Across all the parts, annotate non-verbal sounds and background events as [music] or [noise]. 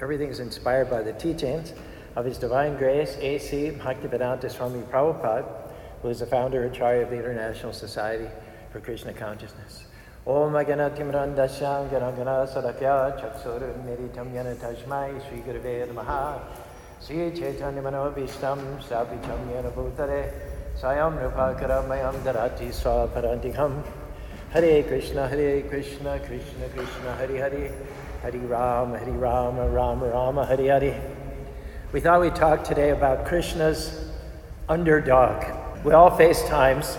everything is inspired by the teachings of His Divine Grace, A.C. Bhaktivedanta Swami Prabhupada, who is the founder and Acharya of the International Society for Krishna Consciousness. Om Aganatimrandasham Ganagana Sadakya Chaksur Meritam Yana Tashmai Sri Gurave Namaha Sri Chaitanya Manobishtam Sapicham Yana Bhutare Sayam Rupakara Mayam Darati Swaparantiham Hare Krishna Hare Krishna Krishna Krishna Hare Hare Hare Ram Hare Rama Rama Rama Hare Hare We thought we'd talk today about Krishna's underdog. We all face times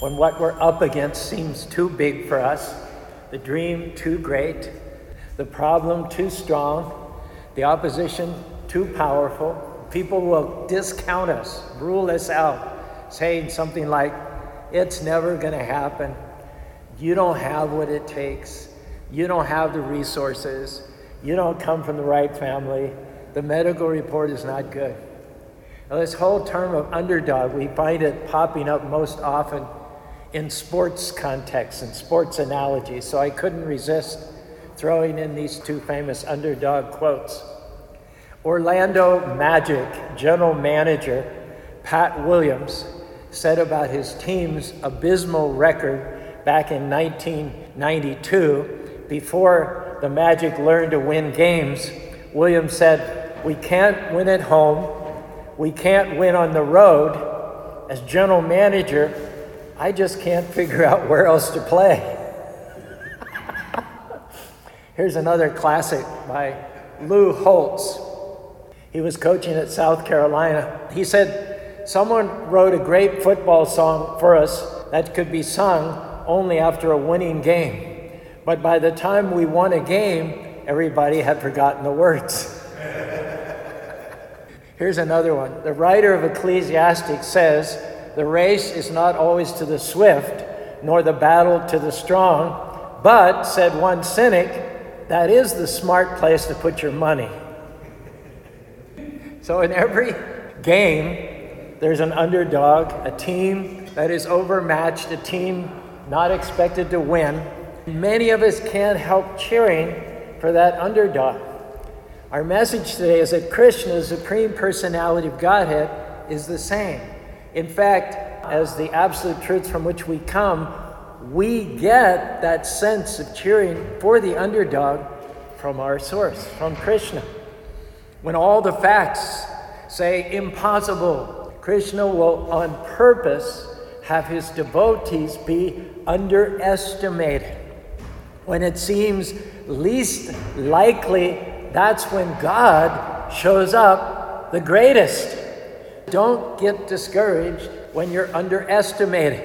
when what we're up against seems too big for us, the dream too great, the problem too strong, the opposition too powerful. People will discount us, rule us out, saying something like, It's never going to happen. You don't have what it takes. You don't have the resources. You don't come from the right family. The medical report is not good. Now, this whole term of underdog, we find it popping up most often in sports contexts and sports analogies, so I couldn't resist throwing in these two famous underdog quotes. Orlando Magic general manager Pat Williams said about his team's abysmal record back in 1992, before the Magic learned to win games, Williams said, We can't win at home, we can't win on the road. As general manager, I just can't figure out where else to play. Here's another classic by Lou Holtz. He was coaching at South Carolina. He said, Someone wrote a great football song for us that could be sung only after a winning game. But by the time we won a game, everybody had forgotten the words. [laughs] Here's another one. The writer of Ecclesiastes says, the race is not always to the swift, nor the battle to the strong, but, said one cynic, that is the smart place to put your money. [laughs] So, in every game, there's an underdog, a team that is overmatched, a team not expected to win. Many of us can't help cheering for that underdog. Our message today is that Krishna, the Supreme Personality of Godhead, is the same. In fact, as the absolute truths from which we come, we get that sense of cheering for the underdog from our source, from Krishna. When all the facts say impossible, Krishna will on purpose have his devotees be underestimated. When it seems least likely, that's when God shows up the greatest. Don't get discouraged when you're underestimating.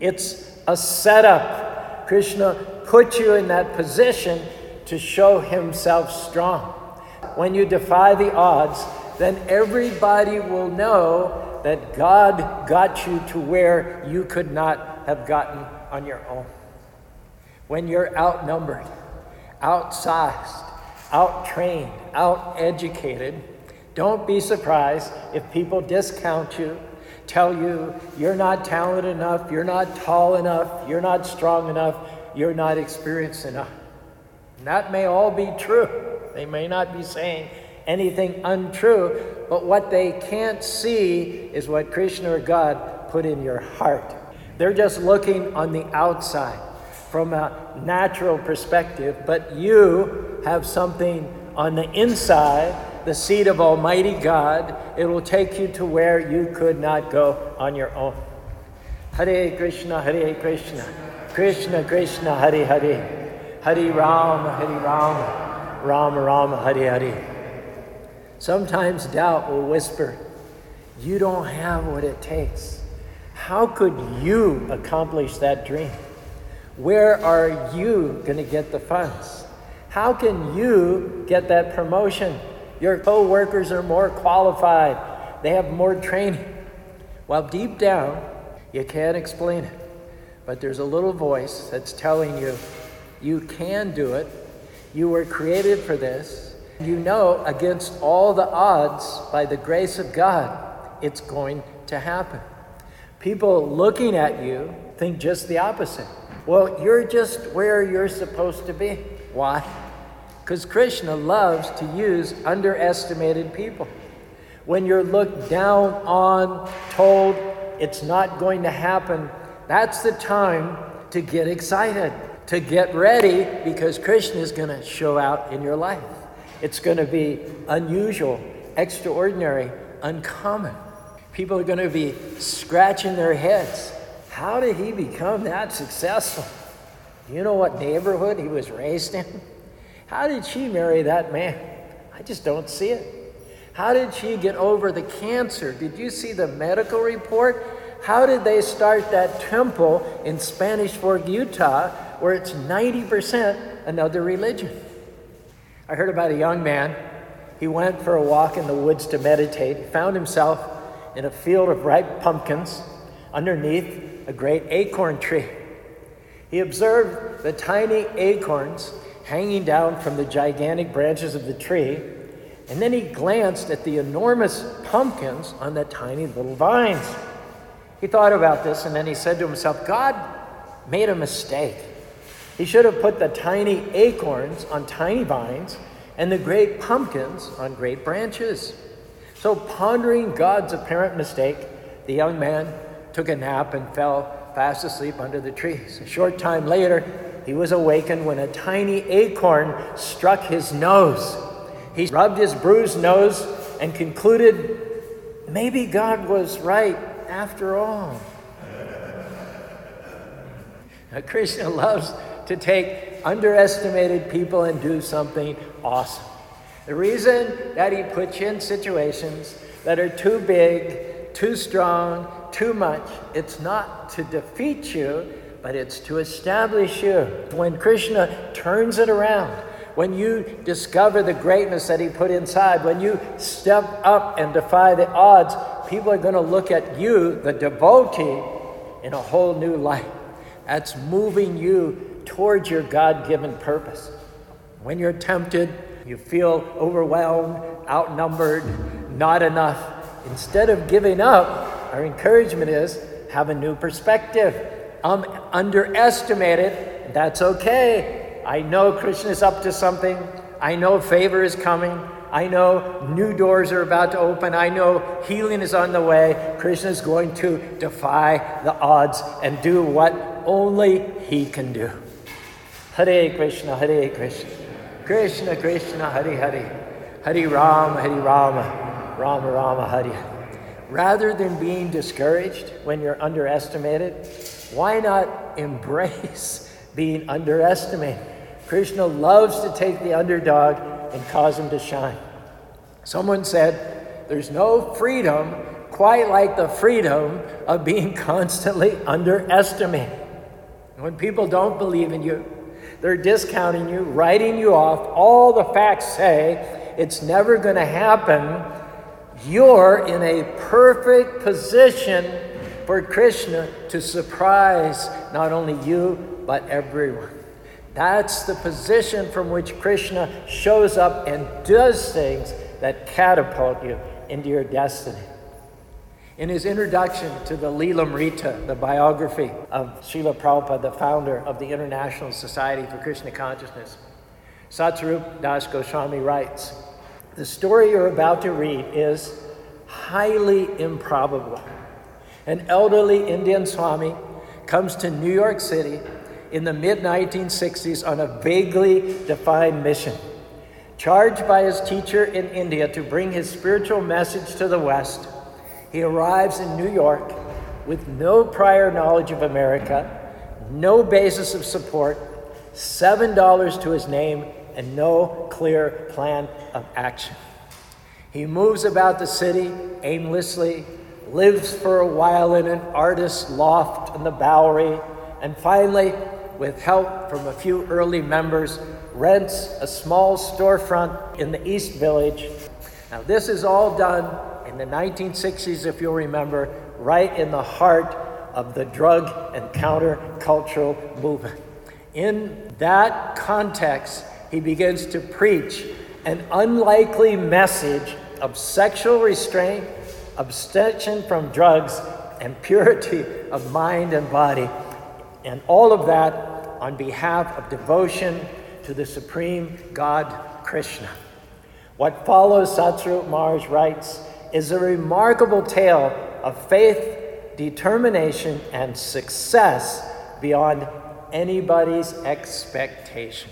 It's a setup. Krishna put you in that position to show himself strong. When you defy the odds, then everybody will know that God got you to where you could not have gotten on your own. When you're outnumbered, outsized, outtrained, outeducated, don't be surprised if people discount you, tell you you're not talented enough, you're not tall enough, you're not strong enough, you're not experienced enough. And that may all be true. They may not be saying anything untrue, but what they can't see is what Krishna or God put in your heart. They're just looking on the outside from a natural perspective, but you have something on the inside the seed of Almighty God. It will take you to where you could not go on your own. Hare Krishna, Hare Krishna, Krishna Krishna, Hare Hare, Hare Rama, Hare Rama, Rama Rama, Hare Hare. Sometimes doubt will whisper, You don't have what it takes. How could you accomplish that dream? Where are you going to get the funds? How can you get that promotion? Your co workers are more qualified, they have more training. While deep down, you can't explain it. But there's a little voice that's telling you, you can do it. You were created for this. You know, against all the odds, by the grace of God, it's going to happen. People looking at you think just the opposite. Well, you're just where you're supposed to be. Why? Because Krishna loves to use underestimated people. When you're looked down on, told it's not going to happen, that's the time to get excited, to get ready, because Krishna is going to show out in your life. It's going to be unusual, extraordinary, uncommon. People are going to be scratching their heads. How did he become that successful? You know what neighborhood he was raised in? How did she marry that man? I just don't see it. How did she get over the cancer? Did you see the medical report? How did they start that temple in Spanish Fork, Utah, where it's 90% another religion? I heard about a young man. He went for a walk in the woods to meditate. He found himself in a field of ripe pumpkins underneath a great acorn tree. He observed the tiny acorns hanging down from the gigantic branches of the tree, and then he glanced at the enormous pumpkins on the tiny little vines. He thought about this and then he said to himself, God made a mistake. He should have put the tiny acorns on tiny vines and the great pumpkins on great branches. So, pondering God's apparent mistake, the young man took a nap and fell fast asleep under the trees. A short time later, he was awakened when a tiny acorn struck his nose. He rubbed his bruised nose and concluded maybe God was right after all. Krishna loves to take underestimated people and do something awesome. The reason that he puts you in situations that are too big, too strong, too much, it's not to defeat you, but it's to establish you. When Krishna turns it around, when you discover the greatness that he put inside, when you step up and defy the odds, people are going to look at you, the devotee, in a whole new light. That's moving you towards your God given purpose. When you're tempted, you feel overwhelmed, outnumbered, not enough. Instead of giving up, our encouragement is have a new perspective. Um, I'm underestimated. That's okay. I know Krishna is up to something. I know favor is coming. I know new doors are about to open. I know healing is on the way. Krishna is going to defy the odds and do what only he can do. Hare Krishna, Hare Krishna. Krishna, Krishna, Hare Hare. Hare Rama, Hare Rama. Rama, Rama, Hare. Rather than being discouraged when you're underestimated, why not embrace [laughs] being underestimated? Krishna loves to take the underdog and cause him to shine. Someone said, There's no freedom quite like the freedom of being [laughs] constantly underestimated. When people don't believe in you, they're discounting you, writing you off. All the facts say it's never going to happen. You're in a perfect position for Krishna to surprise not only you, but everyone. That's the position from which Krishna shows up and does things that catapult you into your destiny. In his introduction to the Lilamrita, the biography of Srila Prabhupada, the founder of the International Society for Krishna Consciousness, Satsvarup Das Goswami writes The story you're about to read is highly improbable. An elderly Indian Swami comes to New York City in the mid 1960s on a vaguely defined mission. Charged by his teacher in India to bring his spiritual message to the West, he arrives in New York with no prior knowledge of America, no basis of support, $7 to his name, and no clear plan of action. He moves about the city aimlessly, lives for a while in an artist's loft in the Bowery, and finally, with help from a few early members, rents a small storefront in the East Village. Now, this is all done in the 1960s, if you'll remember, right in the heart of the drug and countercultural movement. In that context, he begins to preach an unlikely message of sexual restraint, abstention from drugs, and purity of mind and body. And all of that on behalf of devotion to the supreme God, Krishna. What follows, Satyajit Maharaj writes, is a remarkable tale of faith, determination, and success beyond anybody's expectation.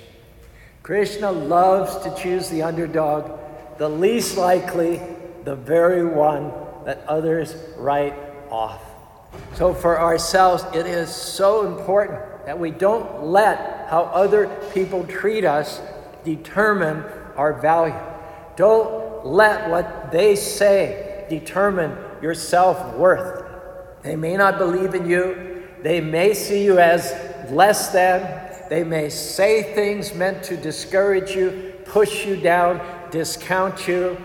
Krishna loves to choose the underdog, the least likely, the very one that others write off. So, for ourselves, it is so important that we don't let how other people treat us determine our value. Don't let what they say determine your self worth. They may not believe in you, they may see you as less than, they may say things meant to discourage you, push you down, discount you.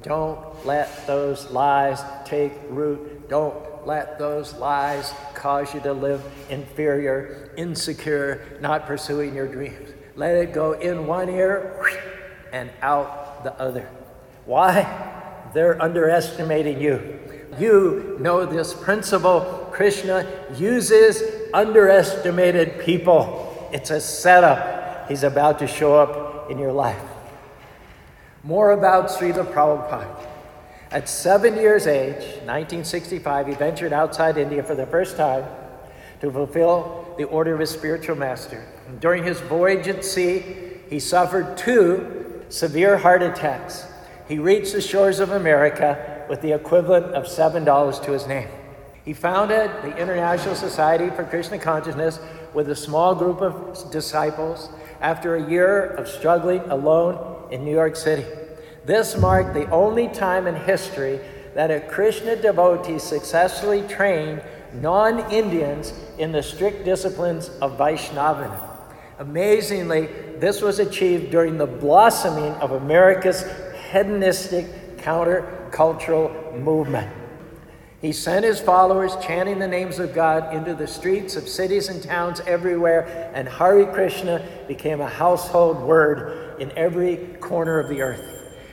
Don't let those lies take root. Don't let those lies cause you to live inferior, insecure, not pursuing your dreams. Let it go in one ear and out the other. Why? They're underestimating you. You know this principle. Krishna uses underestimated people. It's a setup. He's about to show up in your life. More about Srila Prabhupada. At seven years age, 1965, he ventured outside India for the first time to fulfill the order of his spiritual master. During his voyage at sea, he suffered two severe heart attacks. He reached the shores of America with the equivalent of $7 to his name. He founded the International Society for Krishna Consciousness with a small group of disciples after a year of struggling alone in New York City. This marked the only time in history that a Krishna devotee successfully trained non Indians in the strict disciplines of Vaishnavana. Amazingly, this was achieved during the blossoming of America's hedonistic countercultural movement. He sent his followers chanting the names of God into the streets of cities and towns everywhere, and Hare Krishna became a household word in every corner of the earth.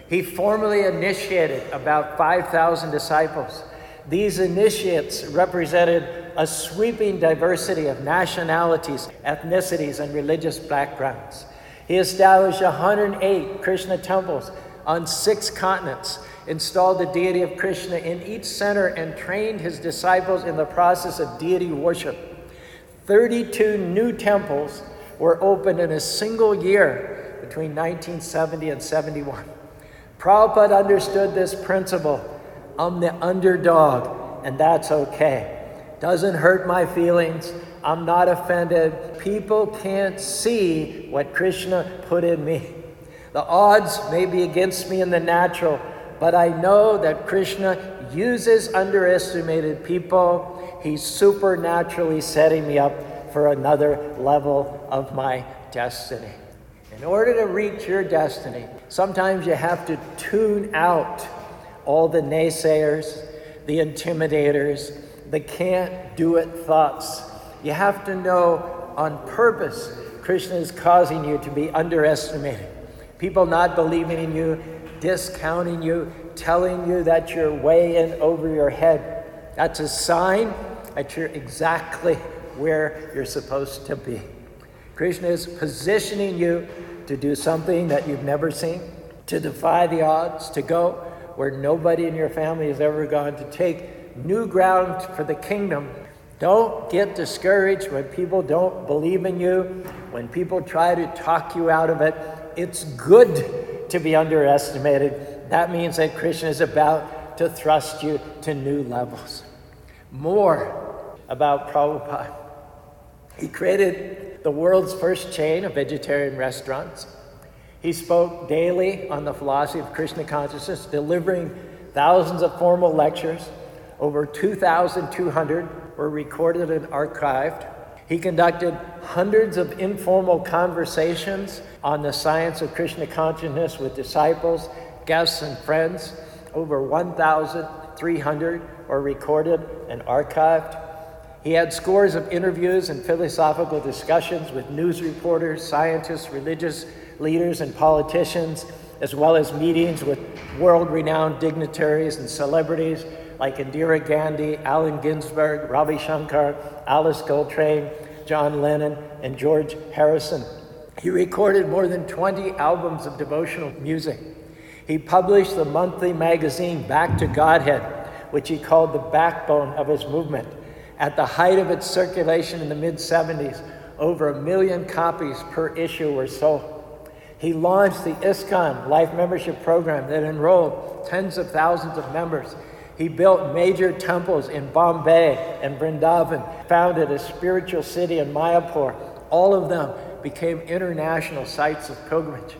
He formally initiated about 5,000 disciples. These initiates represented a sweeping diversity of nationalities, ethnicities, and religious backgrounds. He established 108 Krishna temples on six continents installed the deity of Krishna in each center and trained his disciples in the process of deity worship. 32 new temples were opened in a single year between 1970 and 71. Prabhupada understood this principle I'm the underdog, and that's okay. Doesn't hurt my feelings. I'm not offended. People can't see what Krishna put in me. The odds may be against me in the natural, but I know that Krishna uses underestimated people. He's supernaturally setting me up for another level of my destiny. In order to reach your destiny, sometimes you have to tune out all the naysayers, the intimidators, the can't do it thoughts. You have to know on purpose Krishna is causing you to be underestimated. People not believing in you, discounting you, telling you that you're way in over your head. That's a sign that you're exactly where you're supposed to be. Krishna is positioning you to do something that you've never seen, to defy the odds, to go where nobody in your family has ever gone, to take new ground for the kingdom. Don't get discouraged when people don't believe in you, when people try to talk you out of it. It's good to be underestimated that means that Krishna is about to thrust you to new levels. More about Prabhupada. He created the world's first chain of vegetarian restaurants. He spoke daily on the philosophy of Krishna consciousness, delivering thousands of formal lectures. Over 2,200 were recorded and archived. He conducted hundreds of informal conversations on the science of Krishna consciousness with disciples guests and friends. Over 1,300 were recorded and archived. He had scores of interviews and philosophical discussions with news reporters, scientists, religious leaders, and politicians, as well as meetings with world renowned dignitaries and celebrities like Indira Gandhi, Allen Ginsberg, Ravi Shankar, Alice Coltrane, John Lennon, and George Harrison. He recorded more than 20 albums of devotional music. He published the monthly magazine Back to Godhead, which he called the backbone of his movement. At the height of its circulation in the mid 70s, over a million copies per issue were sold. He launched the ISKCON Life Membership Program that enrolled tens of thousands of members. He built major temples in Bombay and Vrindavan, founded a spiritual city in Mayapur. All of them became international sites of pilgrimage.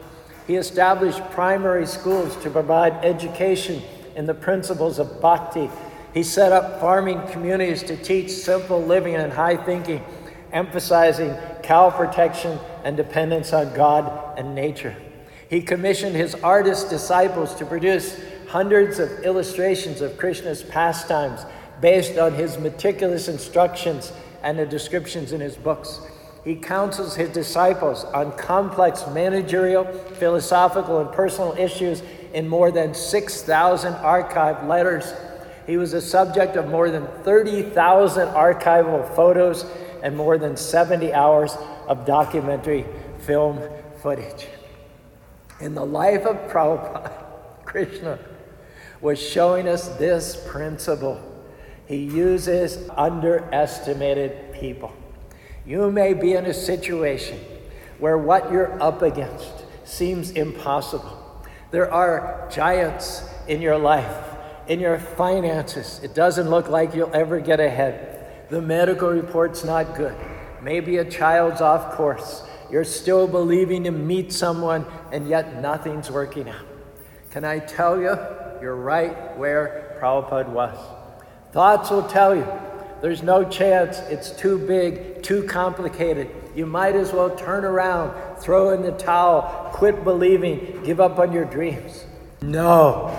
He established primary schools to provide education in the principles of bhakti. He set up farming communities to teach simple living and high thinking, emphasizing cow protection and dependence on God and nature. He commissioned his artist disciples to produce hundreds of illustrations of Krishna's pastimes based on his meticulous instructions and the descriptions in his books. He counsels his disciples on complex managerial, philosophical, and personal issues in more than 6,000 archived letters. He was the subject of more than 30,000 archival photos and more than 70 hours of documentary film footage. In the life of Prabhupada, [laughs] Krishna was showing us this principle. He uses underestimated people. You may be in a situation where what you're up against seems impossible. There are giants in your life, in your finances. It doesn't look like you'll ever get ahead. The medical report's not good. Maybe a child's off course. You're still believing to meet someone, and yet nothing's working out. Can I tell you, you're right where Prabhupada was. Thoughts will tell you there's no chance, it's too big, too complicated. You might as well turn around, throw in the towel, quit believing, give up on your dreams. No,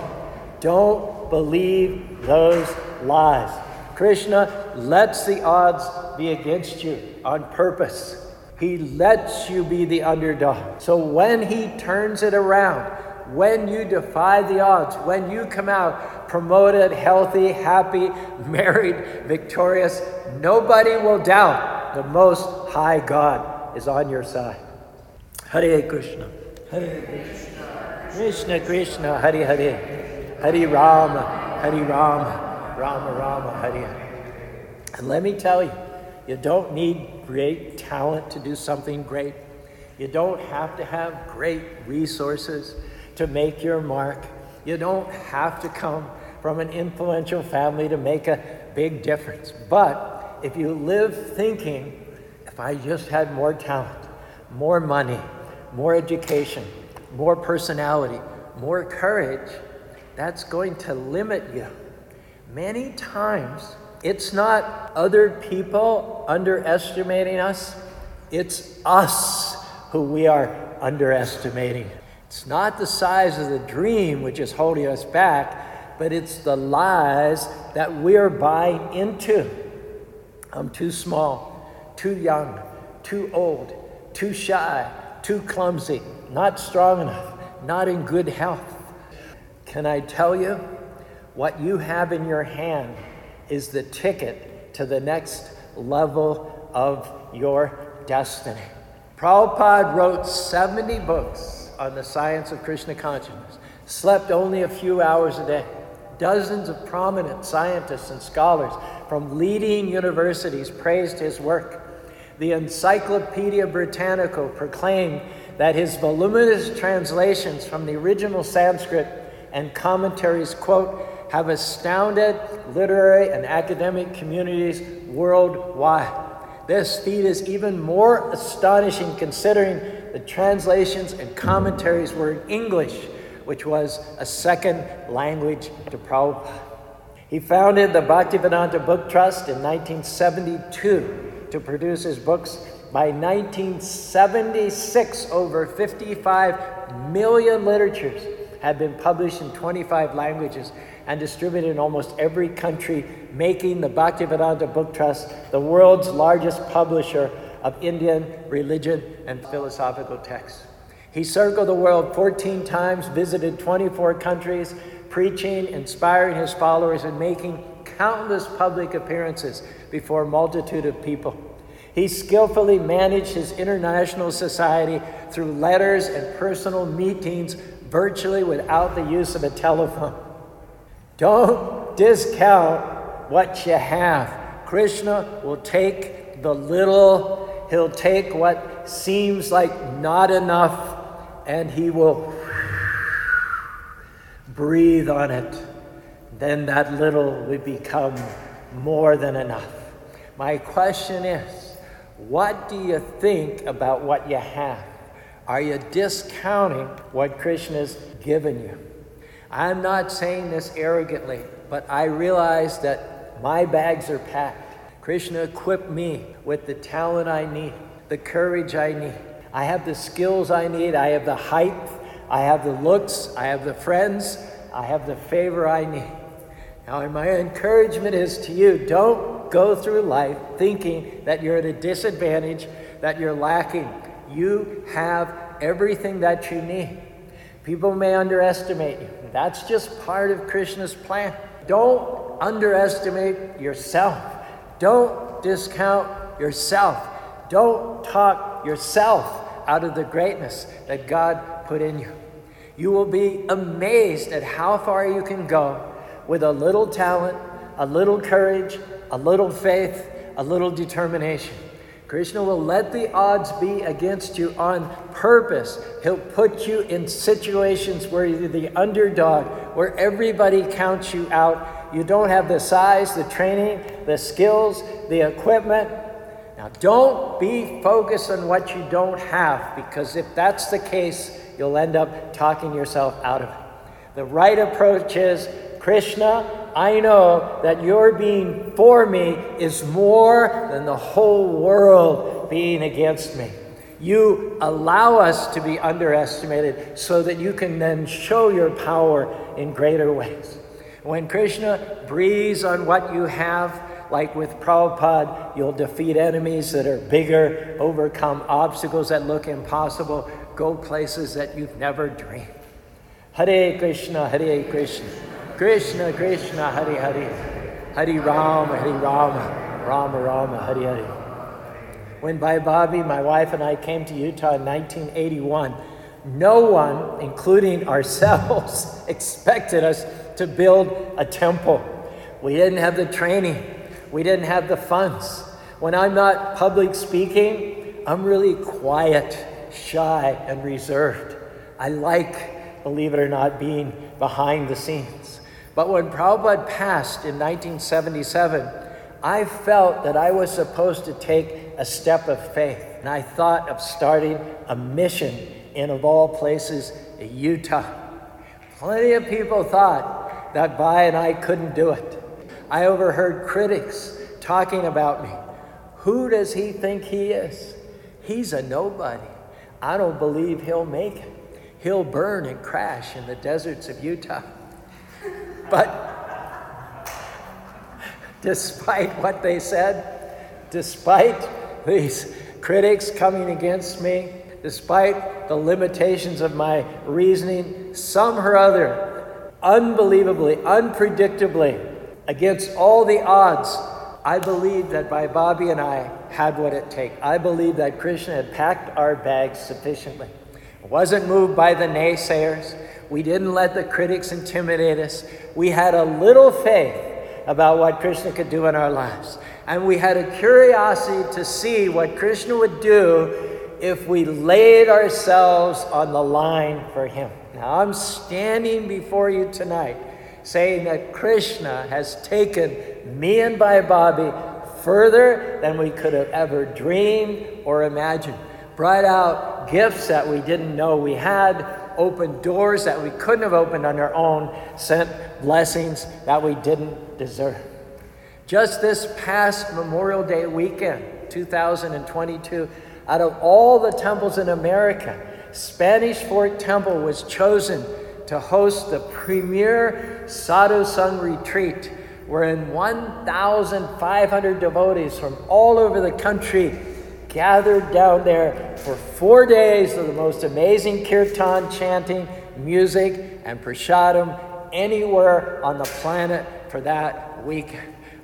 don't believe those lies. Krishna lets the odds be against you on purpose. He lets you be the underdog. So when he turns it around, when you defy the odds, when you come out promoted, healthy, happy, [laughs] married, victorious, nobody will doubt the Most High God is on your side. Hare Krishna. Hare Krishna. Krishna Krishna. Hare Hare. Hare Rama. Hare Rama. Rama Rama. Hare. And let me tell you, you don't need great talent to do something great. You don't have to have great resources to make your mark. You don't have to come from an influential family to make a big difference. But if you live thinking, if I just had more talent, more money, more education, more personality, more courage, that's going to limit you. Many times, it's not other people underestimating us, it's us who we are underestimating. It's not the size of the dream which is holding us back, but it's the lies that we're buying into. I'm too small, too young, too old, too shy, too clumsy, not strong enough, not in good health. Can I tell you? What you have in your hand is the ticket to the next level of your destiny. Prabhupada wrote 70 books on the science of Krishna consciousness, slept only a few hours a day. Dozens of prominent scientists and scholars from leading universities praised his work. The Encyclopedia Britannica proclaimed that his voluminous translations from the original Sanskrit and commentaries, quote, have astounded literary and academic communities worldwide. This feat is even more astonishing considering the translations and commentaries were in English, which was a second language to Prabhupada. He founded the Bhaktivedanta Book Trust in 1972 to produce his books. By 1976, over 55 million literatures had been published in 25 languages and distributed in almost every country, making the Bhaktivedanta Book Trust the world's largest publisher of Indian religion and philosophical texts. He circled the world 14 times, visited 24 countries, preaching, inspiring his followers, and making countless public appearances before a multitude of people. He skillfully managed his international society through letters and personal meetings virtually without the use of a telephone. Don't discount what you have. Krishna will take the little, he'll take what seems like not enough, and he will breathe on it. Then that little will become more than enough. My question is what do you think about what you have? Are you discounting what Krishna's given you? I'm not saying this arrogantly, but I realize that my bags are packed. Krishna equipped me with the talent I need, the courage I need. I have the skills I need, I have the height, I have the looks, I have the friends, I have the favor I need. Now, my encouragement is to you don't go through life thinking that you're at a disadvantage, that you're lacking. You have everything that you need. People may underestimate you. That's just part of Krishna's plan. Don't underestimate yourself. Don't discount yourself. Don't talk yourself out of the greatness that God put in you. You will be amazed at how far you can go with a little talent, a little courage, a little faith, a little determination. Krishna will let the odds be against you on purpose. He'll put you in situations where you're the underdog, where everybody counts you out. You don't have the size, the training, the skills, the equipment. Now, don't be focused on what you don't have, because if that's the case, you'll end up talking yourself out of it. The right approach is Krishna, I know that your being for me is more than the whole world being against me. You allow us to be underestimated so that you can then show your power in greater ways. When Krishna breathes on what you have, like with Prabhupada, you'll defeat enemies that are bigger, overcome obstacles that look impossible, go places that you've never dreamed. Hare Krishna, Hare Krishna. Krishna, Krishna, Hari Hari, Hari Rama, Hari Rama, Rama Rama, Hari Hari. When Vaibhavi, my wife, and I came to Utah in 1981, no one, including [laughs] ourselves, [laughs] expected us to build a temple. We didn't have the training, we didn't have the funds. When I'm not public speaking, I'm really quiet, shy, and reserved. I like, believe it or not, being behind the scenes. But when Prabhupada passed in 1977, I felt that I was supposed to take a step of faith. And I thought of starting a mission in, of all places, Utah. Plenty of people thought that Bhai and I couldn't do it. I overheard critics talking about me. Who does he think he is? He's a nobody. I don't believe he'll make it. He'll burn and crash in the deserts of Utah. But despite what they said, despite these critics coming against me, despite the limitations of my reasoning, some or other, unbelievably, unpredictably, against all the odds, I believed that Vaibhavi and I had what it takes. I believed that Krishna had packed our bags sufficiently. Wasn't moved by the naysayers. We didn't let the critics intimidate us. We had a little faith about what Krishna could do in our lives. And we had a curiosity to see what Krishna would do if we laid ourselves on the line for Him. Now, I'm standing before you tonight saying that Krishna has taken me and Vaibhavi further than we could have ever dreamed or imagined. Brought out gifts that we didn't know we had, opened doors that we couldn't have opened on our own, sent blessings that we didn't deserve. Just this past Memorial Day weekend, 2022, out of all the temples in America, Spanish Fork Temple was chosen to host the premier Sadhu Sangh retreat, wherein 1,500 devotees from all over the country gathered down there for four days of the most amazing kirtan chanting, music, and prasadam anywhere on the planet for that week.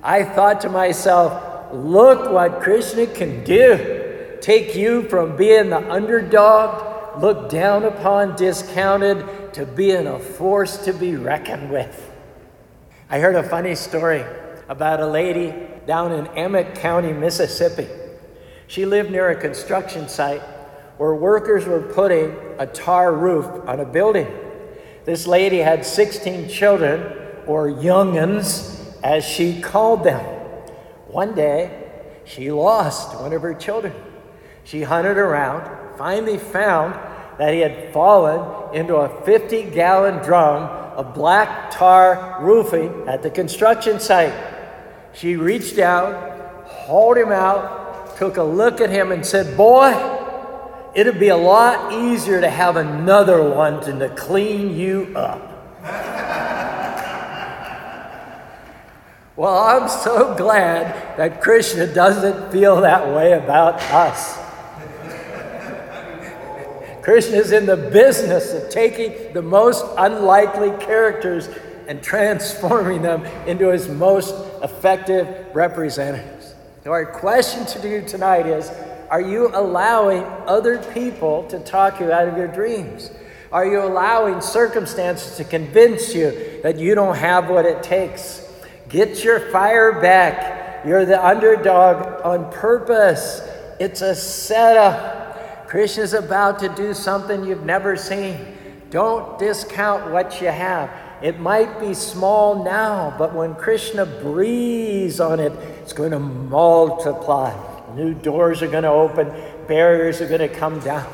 I thought to myself, look what Krishna can do. Take you from being the underdog, looked down upon, discounted, to being a force to be reckoned with. I heard a funny story about a lady down in Emmett County, Mississippi. She lived near a construction site where workers were putting a tar roof on a building. This lady had 16 children, or young'uns, as she called them. One day, she lost one of her children. She hunted around, finally found that he had fallen into a 50 gallon drum of black tar roofing at the construction site. She reached out, hauled him out, took a look at him, and said, Boy, it'd be a lot easier to have another one than to clean you up. well, I'm so glad that Krishna doesn't feel that way about us. Krishna is in the business of taking the most unlikely characters and transforming them into his most effective representatives. So, our question to you tonight is Are you allowing other people to talk you out of your dreams? Are you allowing circumstances to convince you that you don't have what it takes? Get your fire back. You're the underdog on purpose. It's a setup. Krishna's about to do something you've never seen. Don't discount what you have. It might be small now, but when Krishna breathes on it, it's going to multiply. New doors are going to open, barriers are going to come down.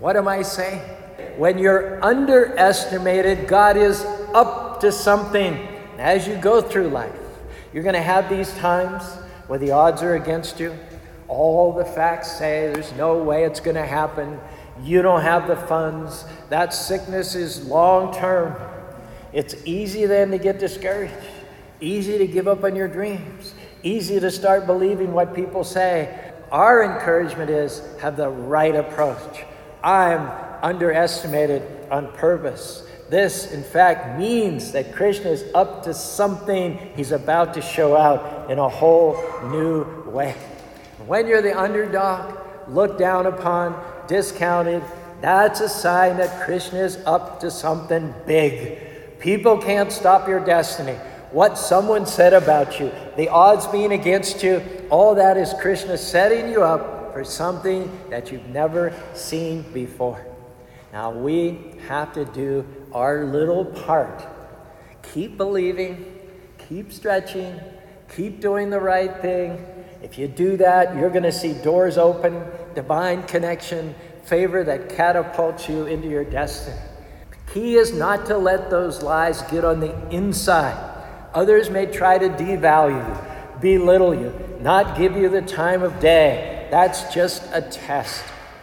What am I saying? When you're underestimated, God is up to something. As you go through life, you're going to have these times where the odds are against you. All the facts say there's no way it's going to happen. You don't have the funds. That sickness is long term. It's easy then to get discouraged, easy to give up on your dreams, easy to start believing what people say. Our encouragement is have the right approach. I'm underestimated on purpose. This, in fact, means that Krishna is up to something he's about to show out in a whole new way. When you're the underdog, looked down upon, discounted, that's a sign that Krishna is up to something big. People can't stop your destiny. What someone said about you, the odds being against you, all that is Krishna setting you up for something that you've never seen before. Now we have to do our little part. Keep believing, keep stretching, keep doing the right thing. If you do that, you're going to see doors open, divine connection, favor that catapults you into your destiny. Key is not to let those lies get on the inside. Others may try to devalue you, belittle you, not give you the time of day. That's just a test.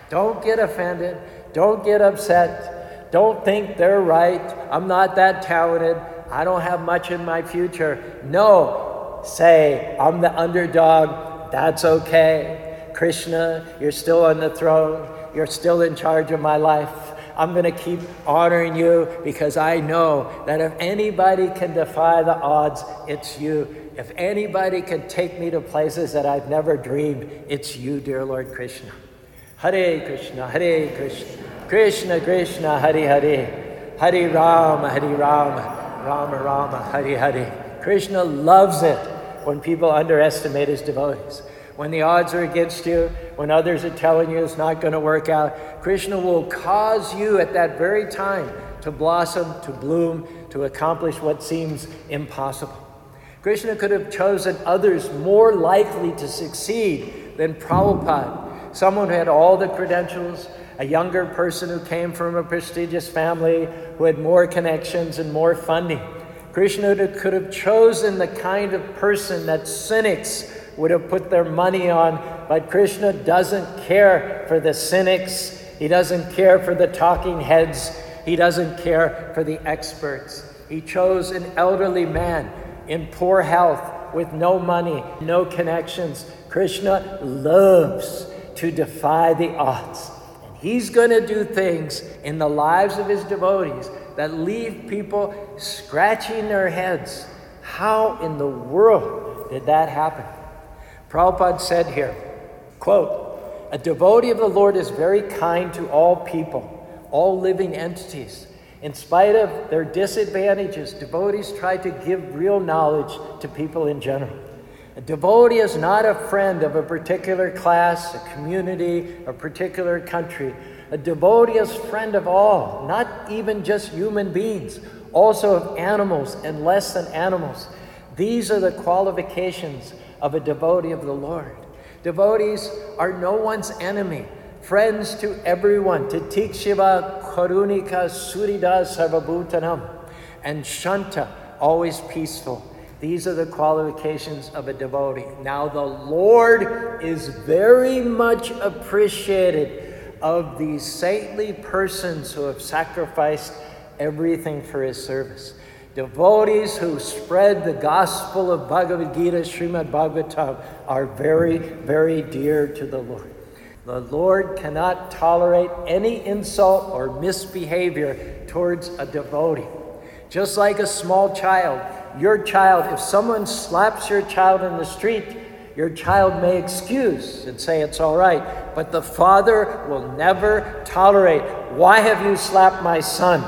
Don't get offended. Don't get upset. Don't think they're right. I'm not that talented. I don't have much in my future. No, say, I'm the underdog. That's okay. Krishna, you're still on the throne. You're still in charge of my life. I'm going to keep honoring you because I know that if anybody can defy the odds, it's you. If anybody can take me to places that I've never dreamed, it's you, dear Lord Krishna. Hare Krishna, Hare Krishna, Krishna Krishna, Hare Hare, Hare Rama, Hare Rama, Rama Rama, Hare Hare. Krishna loves it when people underestimate his devotees. When the odds are against you, when others are telling you it's not going to work out, Krishna will cause you at that very time to blossom, to bloom, to accomplish what seems impossible. Krishna could have chosen others more likely to succeed than Prabhupada, someone who had all the credentials, a younger person who came from a prestigious family, who had more connections and more funding. Krishna could have chosen the kind of person that cynics would have put their money on, but Krishna doesn't care for the cynics. He doesn't care for the talking heads. He doesn't care for the experts. He chose an elderly man in poor health with no money, no connections. Krishna loves to defy the odds. And he's going to do things in the lives of his devotees that leave people scratching their heads. How in the world did that happen? Prabhupada said here, quote, a devotee of the Lord is very kind to all people, all living entities. In spite of their disadvantages, devotees try to give real knowledge to people in general. A devotee is not a friend of a particular class, a community, a particular country. A devotee is friend of all, not even just human beings, also of animals and less than animals. These are the qualifications of a devotee of the Lord. Devotees are no one's enemy, friends to everyone. Titik Shiva Karunika Surida Sarvabhutanam, and Shanta, always peaceful. These are the qualifications of a devotee. Now, the Lord is very much appreciated of these saintly persons who have sacrificed everything for his service. Devotees who spread the gospel of Bhagavad Gita, Srimad Bhagavatam, are very, very dear to the Lord. The Lord cannot tolerate any insult or misbehavior towards a devotee. Just like a small child, your child, if someone slaps your child in the street, your child may excuse and say it's all right, but the father will never tolerate. Why have you slapped my son?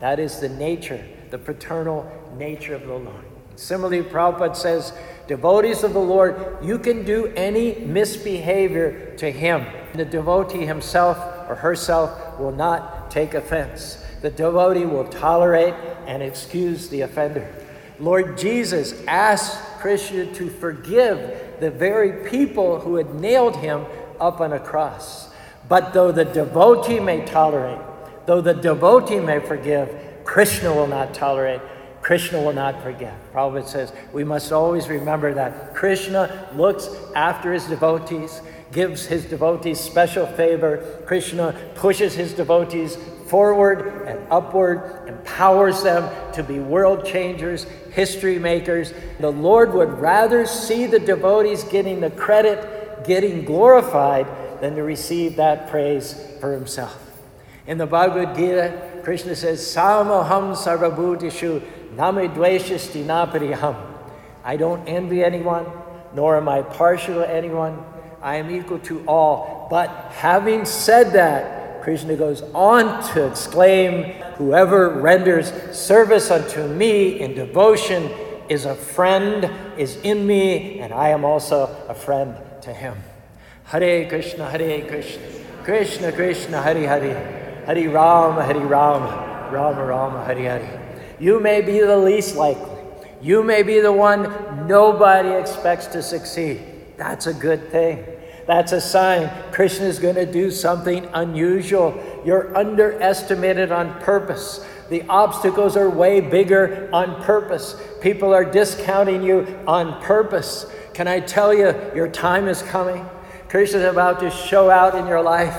That is the nature, the paternal nature of the Lord. Similarly, Prabhupada says, devotees of the Lord, you can do any misbehavior to him. The devotee himself or herself will not take offense. The devotee will tolerate and excuse the offender. Lord Jesus asked Krishna to forgive the very people who had nailed him up on a cross. But though the devotee may tolerate, though the devotee may forgive, Krishna will not tolerate. Krishna will not forgive. Prabhupada says we must always remember that Krishna looks after his devotees, gives his devotees special favor. Krishna pushes his devotees forward and upward, empowers them to be world changers, history makers. The Lord would rather see the devotees getting the credit, getting glorified, than to receive that praise for himself. In the Bhagavad Gita, Krishna says, Samoham sarvabhutishu namidveshasti napariham. I don't envy anyone, nor am I partial to anyone. I am equal to all. But having said that, Krishna goes on to exclaim, Whoever renders service unto me in devotion is a friend, is in me, and I am also a friend to him. Hare Krishna, Hare Krishna, Krishna Krishna, Hare Hare, Hare Rama, Hare Rama, Rama Rama, Hare Hare. You may be the least likely. You may be the one nobody expects to succeed. That's a good thing. That's a sign Krishna is going to do something unusual. You're underestimated on purpose. The obstacles are way bigger on purpose. People are discounting you on purpose. Can I tell you, your time is coming? Krishna is about to show out in your life.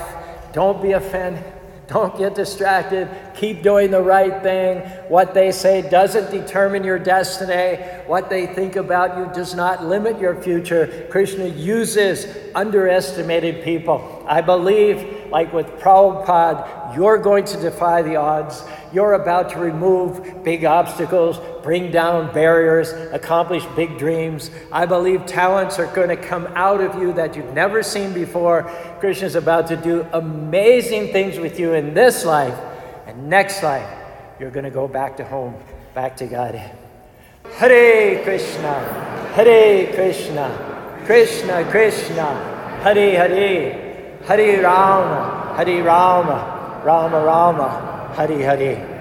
Don't be offended. Don't get distracted. Keep doing the right thing. What they say doesn't determine your destiny. What they think about you does not limit your future. Krishna uses underestimated people. I believe, like with Prabhupada, you're going to defy the odds. You're about to remove big obstacles, bring down barriers, accomplish big dreams. I believe talents are going to come out of you that you've never seen before. Krishna's about to do amazing things with you in this life. And next life, you're going to go back to home, back to God. Hare Krishna, Hare Krishna, Krishna Krishna, Hare Hare, Hare Rama, Hare Rama, Rama Rama, Hare Hare.